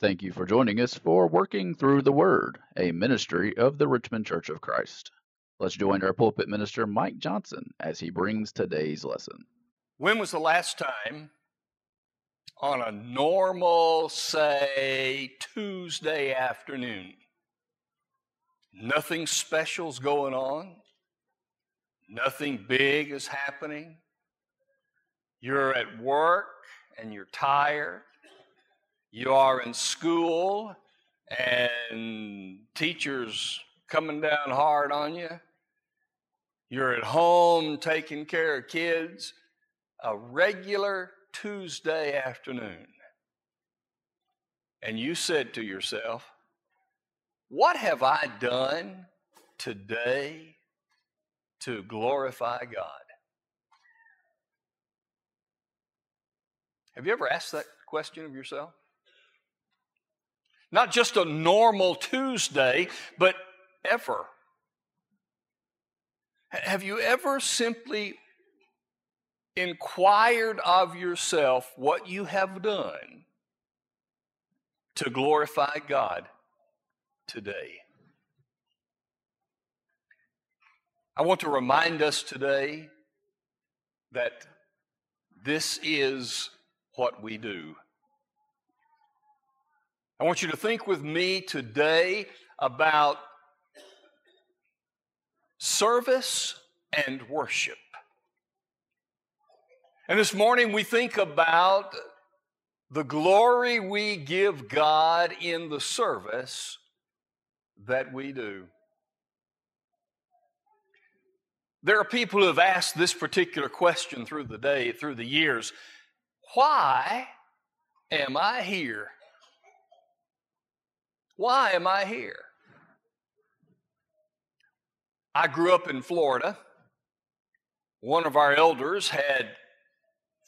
Thank you for joining us for Working Through the Word, a ministry of the Richmond Church of Christ. Let's join our pulpit minister, Mike Johnson, as he brings today's lesson. When was the last time on a normal, say, Tuesday afternoon? Nothing special's going on, nothing big is happening. You're at work and you're tired you are in school and teachers coming down hard on you. You're at home taking care of kids. A regular Tuesday afternoon. And you said to yourself, What have I done today to glorify God? Have you ever asked that question of yourself? Not just a normal Tuesday, but ever. Have you ever simply inquired of yourself what you have done to glorify God today? I want to remind us today that this is what we do. I want you to think with me today about service and worship. And this morning we think about the glory we give God in the service that we do. There are people who have asked this particular question through the day, through the years Why am I here? Why am I here? I grew up in Florida. One of our elders had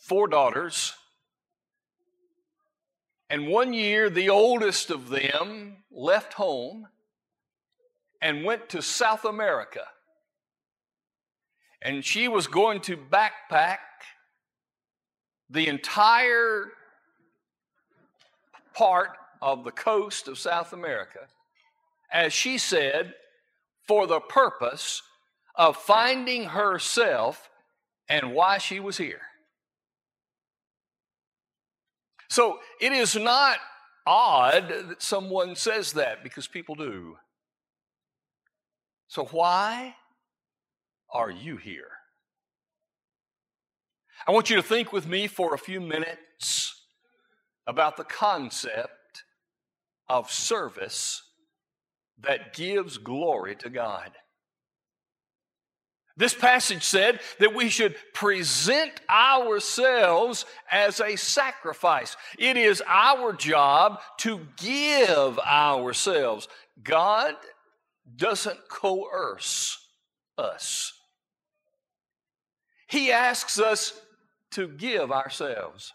four daughters. And one year, the oldest of them left home and went to South America. And she was going to backpack the entire part of the coast of South America, as she said, for the purpose of finding herself and why she was here. So it is not odd that someone says that because people do. So, why are you here? I want you to think with me for a few minutes about the concept of service that gives glory to God. This passage said that we should present ourselves as a sacrifice. It is our job to give ourselves. God doesn't coerce us, He asks us to give ourselves.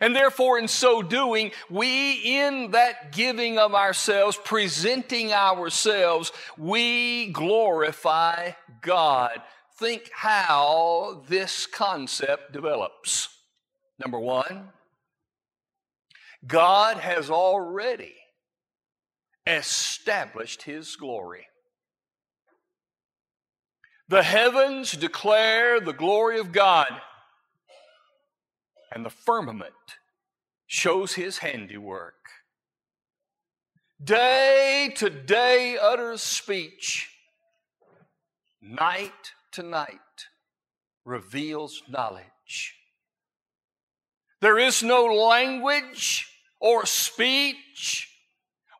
And therefore, in so doing, we, in that giving of ourselves, presenting ourselves, we glorify God. Think how this concept develops. Number one, God has already established His glory. The heavens declare the glory of God and the firmament shows his handiwork. Day to day utters speech, night to night reveals knowledge. There is no language or speech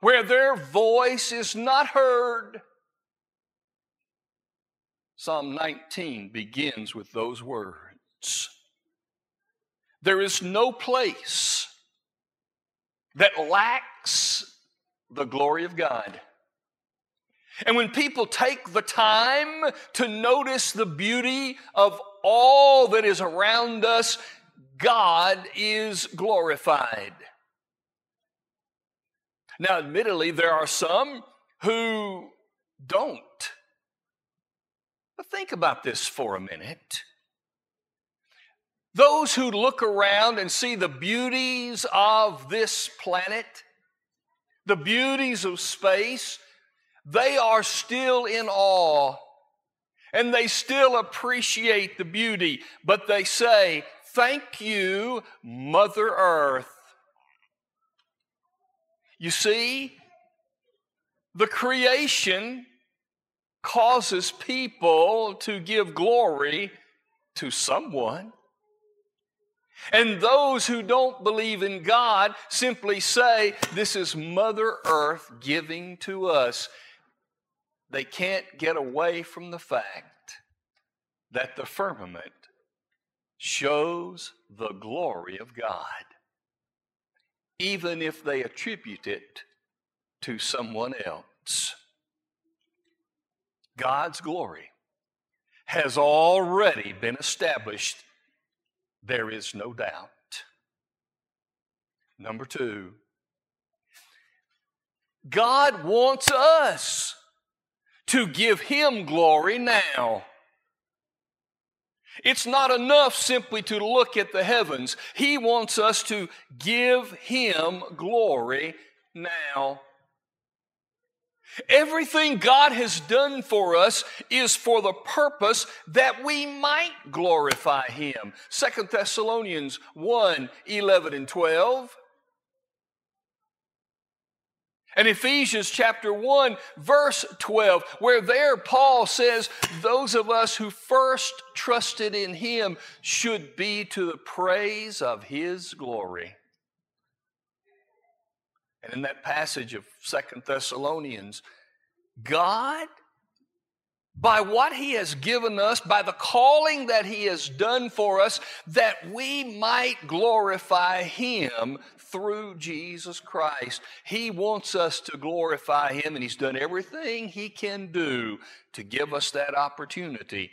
where their voice is not heard. Psalm 19 begins with those words. There is no place that lacks the glory of God. And when people take the time to notice the beauty of all that is around us, God is glorified. Now, admittedly, there are some who don't. But think about this for a minute. Those who look around and see the beauties of this planet, the beauties of space, they are still in awe and they still appreciate the beauty, but they say, Thank you, Mother Earth. You see, the creation causes people to give glory to someone. And those who don't believe in God simply say, This is Mother Earth giving to us. They can't get away from the fact that the firmament shows the glory of God, even if they attribute it to someone else. God's glory has already been established. There is no doubt. Number two, God wants us to give Him glory now. It's not enough simply to look at the heavens. He wants us to give Him glory now. Everything God has done for us is for the purpose that we might glorify Him. Second Thessalonians 1 11 and 12. And Ephesians chapter 1, verse 12, where there Paul says, Those of us who first trusted in Him should be to the praise of His glory. And in that passage of Second Thessalonians, God, by what He has given us, by the calling that He has done for us, that we might glorify Him through Jesus Christ. He wants us to glorify Him, and He's done everything He can do to give us that opportunity,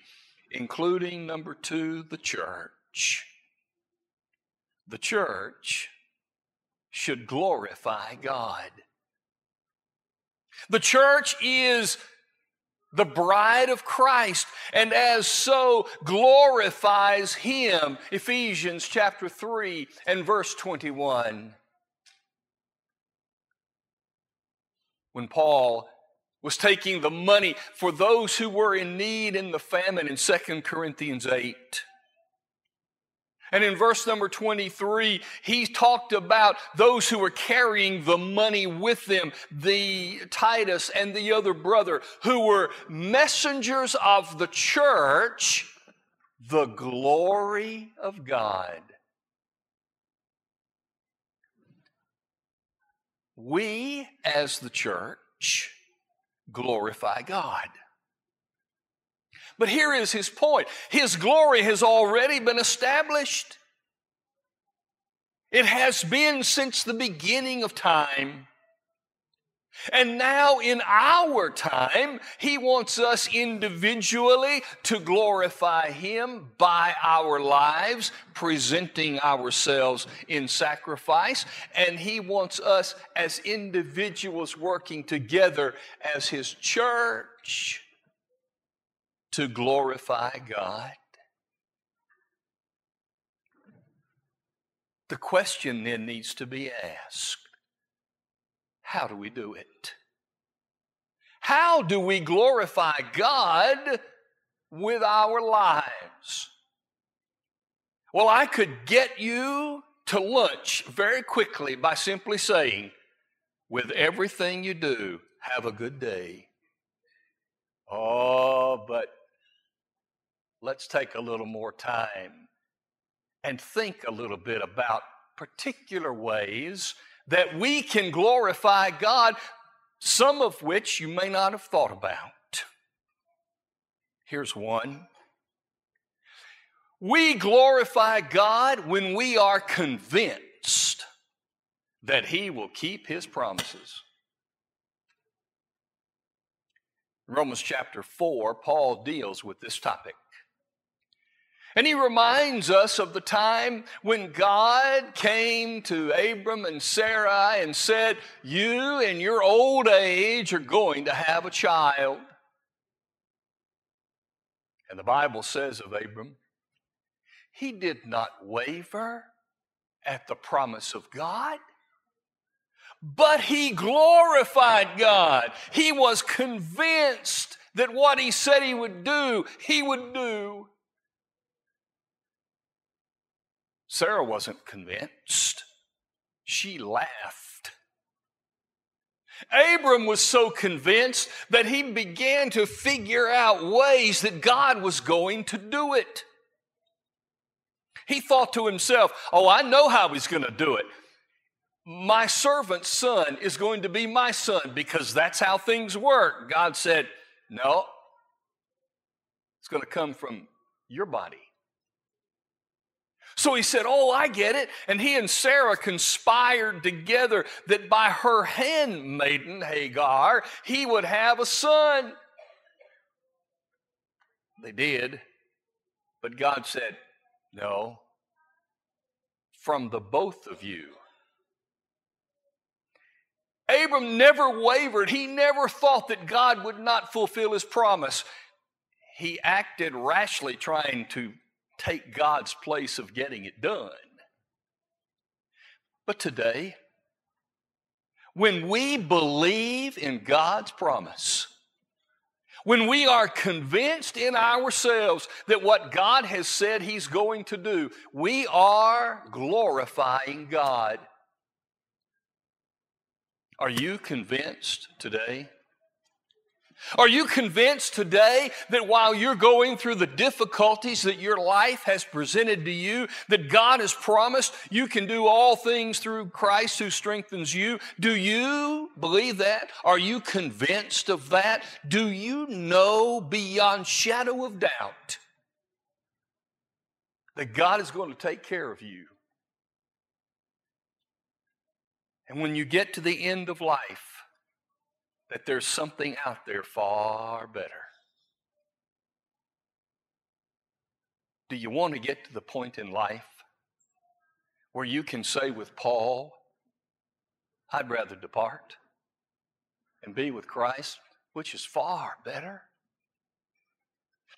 including number two, the church. The church should glorify God. The church is the bride of Christ, and as so glorifies Him. Ephesians chapter 3 and verse 21. When Paul was taking the money for those who were in need in the famine in 2 Corinthians 8. And in verse number 23, he talked about those who were carrying the money with them, the Titus and the other brother, who were messengers of the church, the glory of God. We, as the church, glorify God. But here is his point His glory has already been established. It has been since the beginning of time. And now, in our time, He wants us individually to glorify Him by our lives, presenting ourselves in sacrifice. And He wants us as individuals working together as His church to glorify God? The question then needs to be asked how do we do it? How do we glorify God with our lives? Well, I could get you to lunch very quickly by simply saying, with everything you do, have a good day. Oh, but let's take a little more time and think a little bit about particular ways that we can glorify God, some of which you may not have thought about. Here's one. We glorify God when we are convinced that He will keep His promises. Romans chapter 4, Paul deals with this topic. And he reminds us of the time when God came to Abram and Sarai and said, You in your old age are going to have a child. And the Bible says of Abram, he did not waver at the promise of God, but he glorified God. He was convinced that what he said he would do, he would do. Sarah wasn't convinced. She laughed. Abram was so convinced that he began to figure out ways that God was going to do it. He thought to himself, Oh, I know how he's going to do it. My servant's son is going to be my son because that's how things work. God said, No, it's going to come from your body. So he said, Oh, I get it. And he and Sarah conspired together that by her handmaiden, Hagar, he would have a son. They did. But God said, No, from the both of you. Abram never wavered. He never thought that God would not fulfill his promise. He acted rashly trying to take God's place of getting it done. But today, when we believe in God's promise, when we are convinced in ourselves that what God has said He's going to do, we are glorifying God. Are you convinced today? Are you convinced today that while you're going through the difficulties that your life has presented to you, that God has promised you can do all things through Christ who strengthens you? Do you believe that? Are you convinced of that? Do you know beyond shadow of doubt that God is going to take care of you? And when you get to the end of life, that there's something out there far better. Do you want to get to the point in life where you can say with Paul, I'd rather depart and be with Christ, which is far better?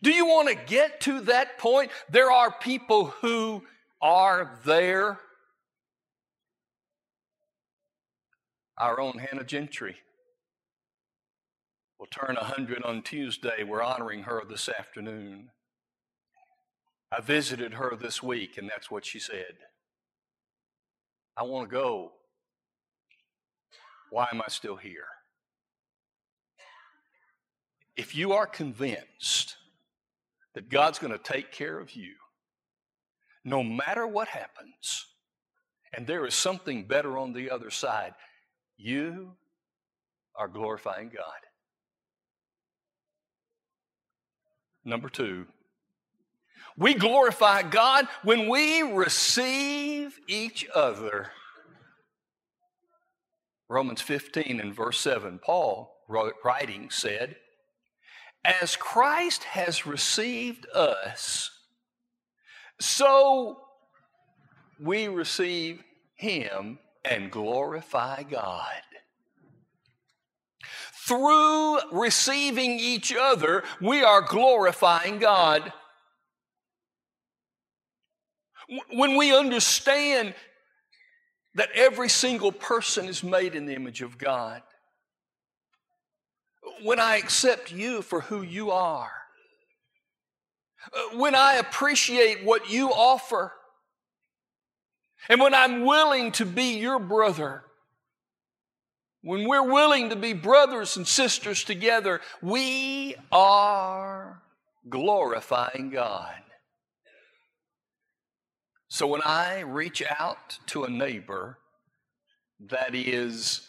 Do you want to get to that point? There are people who are there. Our own Hannah Gentry will turn 100 on Tuesday. We're honoring her this afternoon. I visited her this week, and that's what she said. I want to go. Why am I still here? If you are convinced that God's going to take care of you, no matter what happens, and there is something better on the other side, you are glorifying God. Number two, we glorify God when we receive each other. Romans 15 and verse 7, Paul writing said, As Christ has received us, so we receive him and glorify God. Through receiving each other, we are glorifying God. When we understand that every single person is made in the image of God, when I accept you for who you are, when I appreciate what you offer, and when I'm willing to be your brother, when we're willing to be brothers and sisters together, we are glorifying God. So when I reach out to a neighbor that is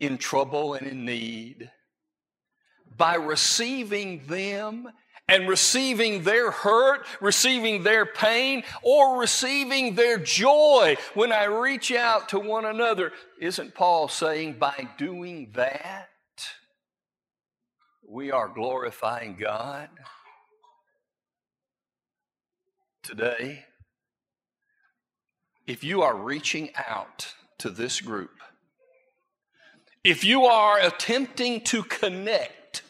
in trouble and in need, by receiving them and receiving their hurt, receiving their pain, or receiving their joy when I reach out to one another. Isn't Paul saying by doing that, we are glorifying God? Today, if you are reaching out to this group, if you are attempting to connect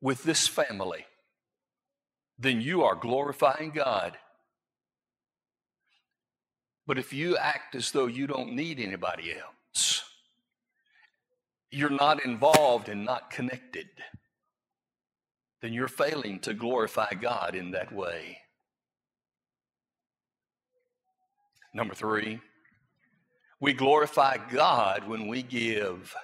with this family, then you are glorifying God. But if you act as though you don't need anybody else, you're not involved and not connected, then you're failing to glorify God in that way. Number three, we glorify God when we give.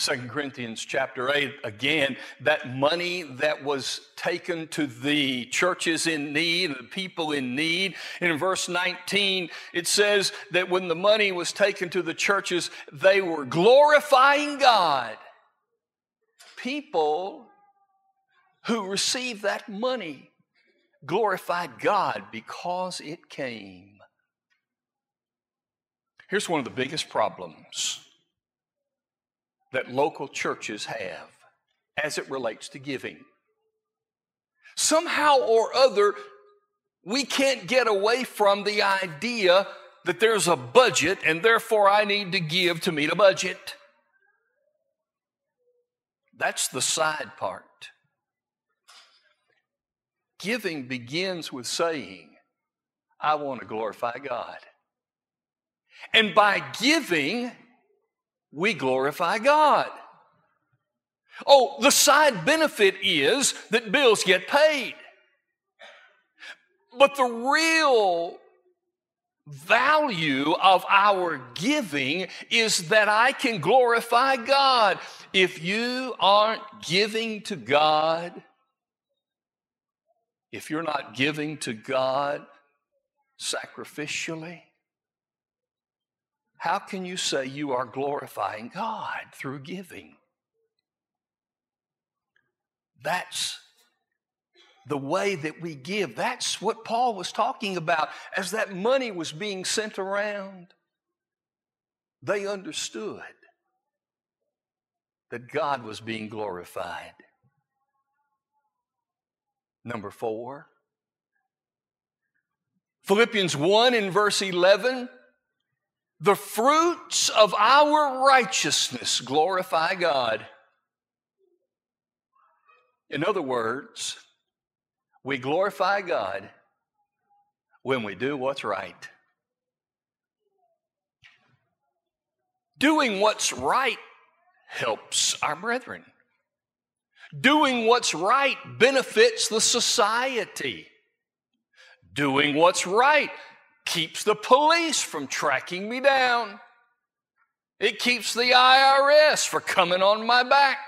2 Corinthians chapter 8, again, that money that was taken to the churches in need, the people in need. In verse 19, it says that when the money was taken to the churches, they were glorifying God. People who received that money glorified God because it came. Here's one of the biggest problems that local churches have as it relates to giving. Somehow or other, we can't get away from the idea that there's a budget and therefore I need to give to meet a budget. That's the side part. Giving begins with saying, I want to glorify God. And by giving, we glorify God. Oh, the side benefit is that bills get paid. But the real value of our giving is that I can glorify God. If you aren't giving to God, if you're not giving to God sacrificially, how can you say you are glorifying God through giving? That's the way that we give. That's what Paul was talking about as that money was being sent around. They understood that God was being glorified. Number four, Philippians 1 in verse 11 the fruits of our righteousness glorify God. In other words, we glorify God when we do what's right. Doing what's right helps our brethren. Doing what's right benefits the society. Doing what's right keeps the police from tracking me down. It keeps the IRS from coming on my back.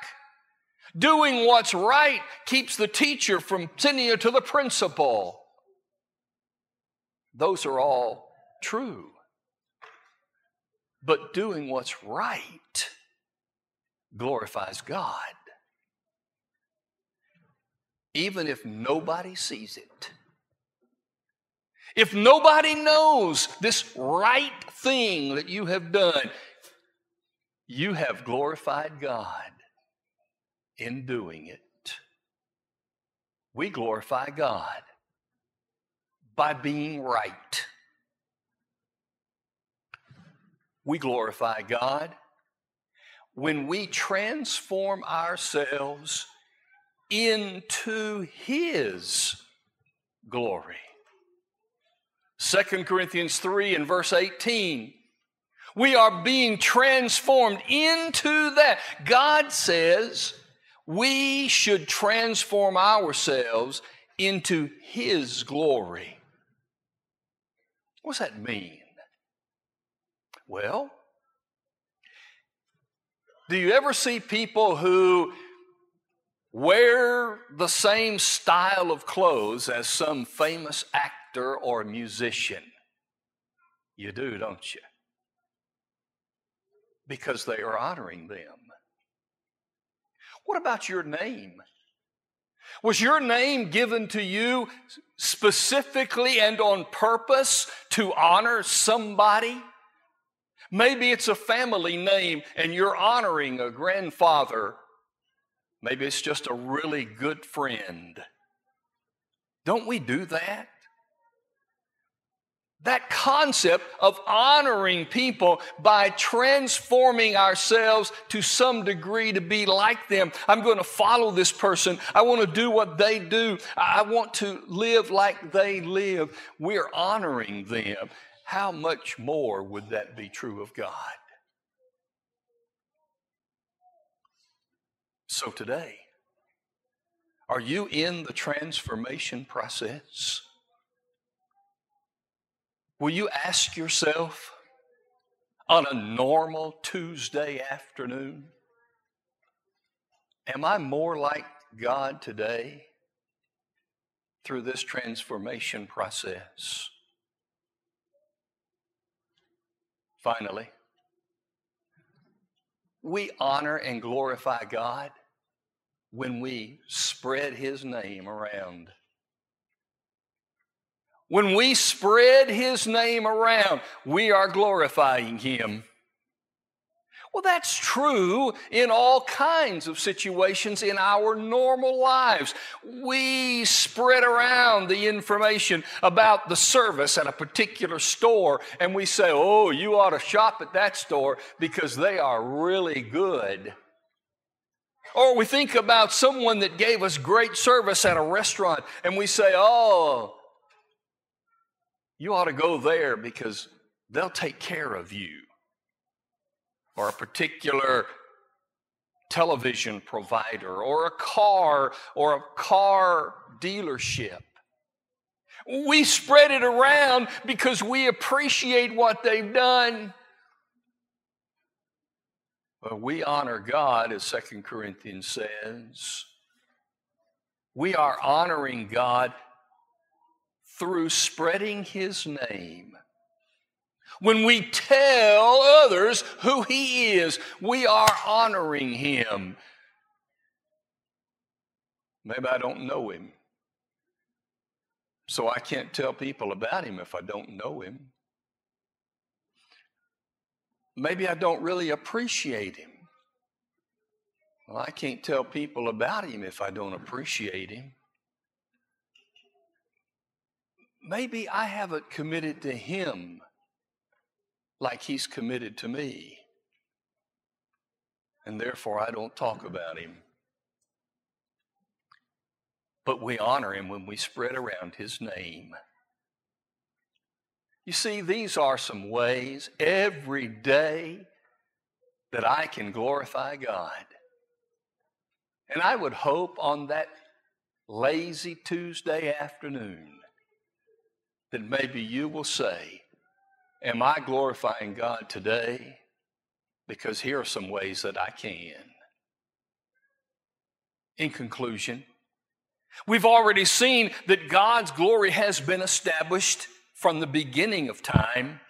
Doing what's right keeps the teacher from sending you to the principal. Those are all true. But doing what's right glorifies God. Even if nobody sees it. If nobody knows this right thing that you have done, you have glorified God in doing it. We glorify God by being right. We glorify God when we transform ourselves into His glory. 2 Corinthians 3 and verse 18. We are being transformed into that. God says we should transform ourselves into His glory. What's that mean? Well, do you ever see people who wear the same style of clothes as some famous actor? Actor or musician. You do, don't you? Because they are honoring them. What about your name? Was your name given to you specifically and on purpose to honor somebody? Maybe it's a family name and you're honoring a grandfather. Maybe it's just a really good friend. Don't we do that? That concept of honoring people by transforming ourselves to some degree to be like them. I'm going to follow this person. I want to do what they do. I want to live like they live. We're honoring them. How much more would that be true of God? So today, are you in the transformation process? Will you ask yourself on a normal Tuesday afternoon, Am I more like God today through this transformation process? Finally, we honor and glorify God when we spread His name around. When we spread his name around, we are glorifying him. Well, that's true in all kinds of situations in our normal lives. We spread around the information about the service at a particular store and we say, oh, you ought to shop at that store because they are really good. Or we think about someone that gave us great service at a restaurant and we say, oh, you ought to go there because they'll take care of you. Or a particular television provider, or a car, or a car dealership. We spread it around because we appreciate what they've done. But we honor God, as Second Corinthians says. We are honoring God through spreading his name. When we tell others who he is, we are honoring him. Maybe I don't know him. So I can't tell people about him if I don't know him. Maybe I don't really appreciate him. Well, I can't tell people about him if I don't appreciate him maybe I haven't committed to him like he's committed to me. And therefore, I don't talk about him. But we honor him when we spread around his name. You see, these are some ways every day that I can glorify God. And I would hope on that lazy Tuesday afternoon then maybe you will say, Am I glorifying God today? Because here are some ways that I can. In conclusion, we've already seen that God's glory has been established from the beginning of time.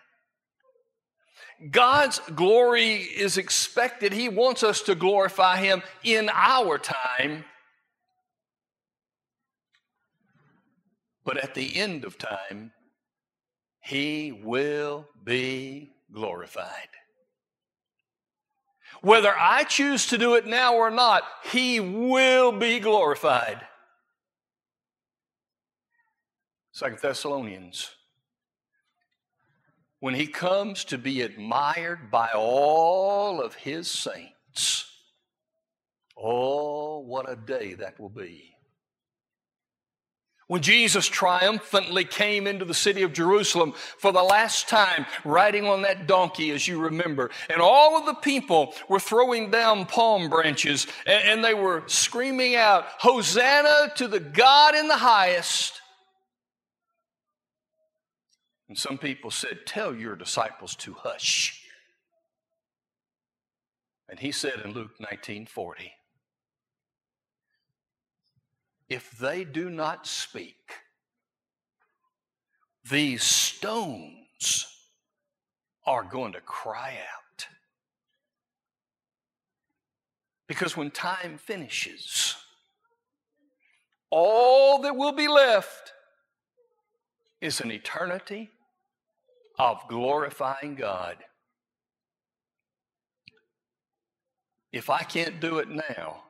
God's glory is expected. He wants us to glorify Him in our time. But at the end of time, he will be glorified. Whether I choose to do it now or not, he will be glorified. Second Thessalonians. When he comes to be admired by all of his saints, oh, what a day that will be. When Jesus triumphantly came into the city of Jerusalem for the last time, riding on that donkey, as you remember, and all of the people were throwing down palm branches and, they were screaming out, Hosanna to the God in the highest. And some people said, Tell your disciples to hush. And he said in Luke 19 40, if they do not speak, these stones are going to cry out. Because when time finishes, all that will be left is an eternity of glorifying God. If I can't do it now,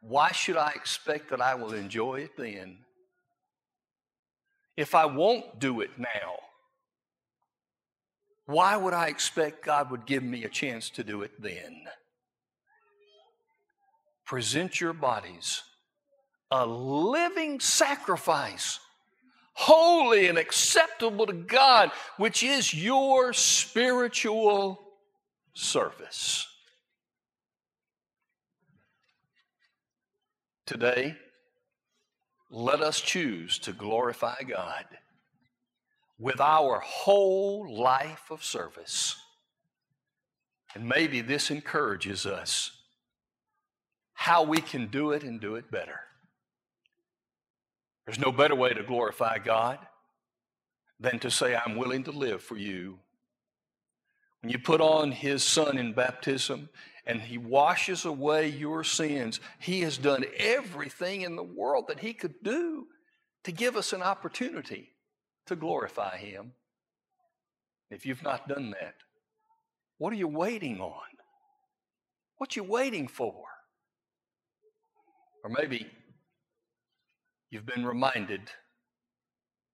why should I expect that I will enjoy it then? if I won't do it now, why would I expect God would give me a chance to do it then? Present your bodies a living sacrifice, holy and acceptable to God, which is your spiritual service. Today, let us choose to glorify God with our whole life of service. And maybe this encourages us how we can do it and do it better. There's no better way to glorify God than to say, I'm willing to live for you. When you put on His Son in baptism and He washes away your sins, He has done everything in the world that He could do to give us an opportunity to glorify Him. If you've not done that, what are you waiting on? What you waiting for? Or maybe you've been reminded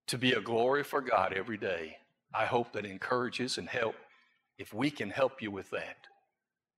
to be a glory for God every day. I hope that encourages and help. If we can help you with that,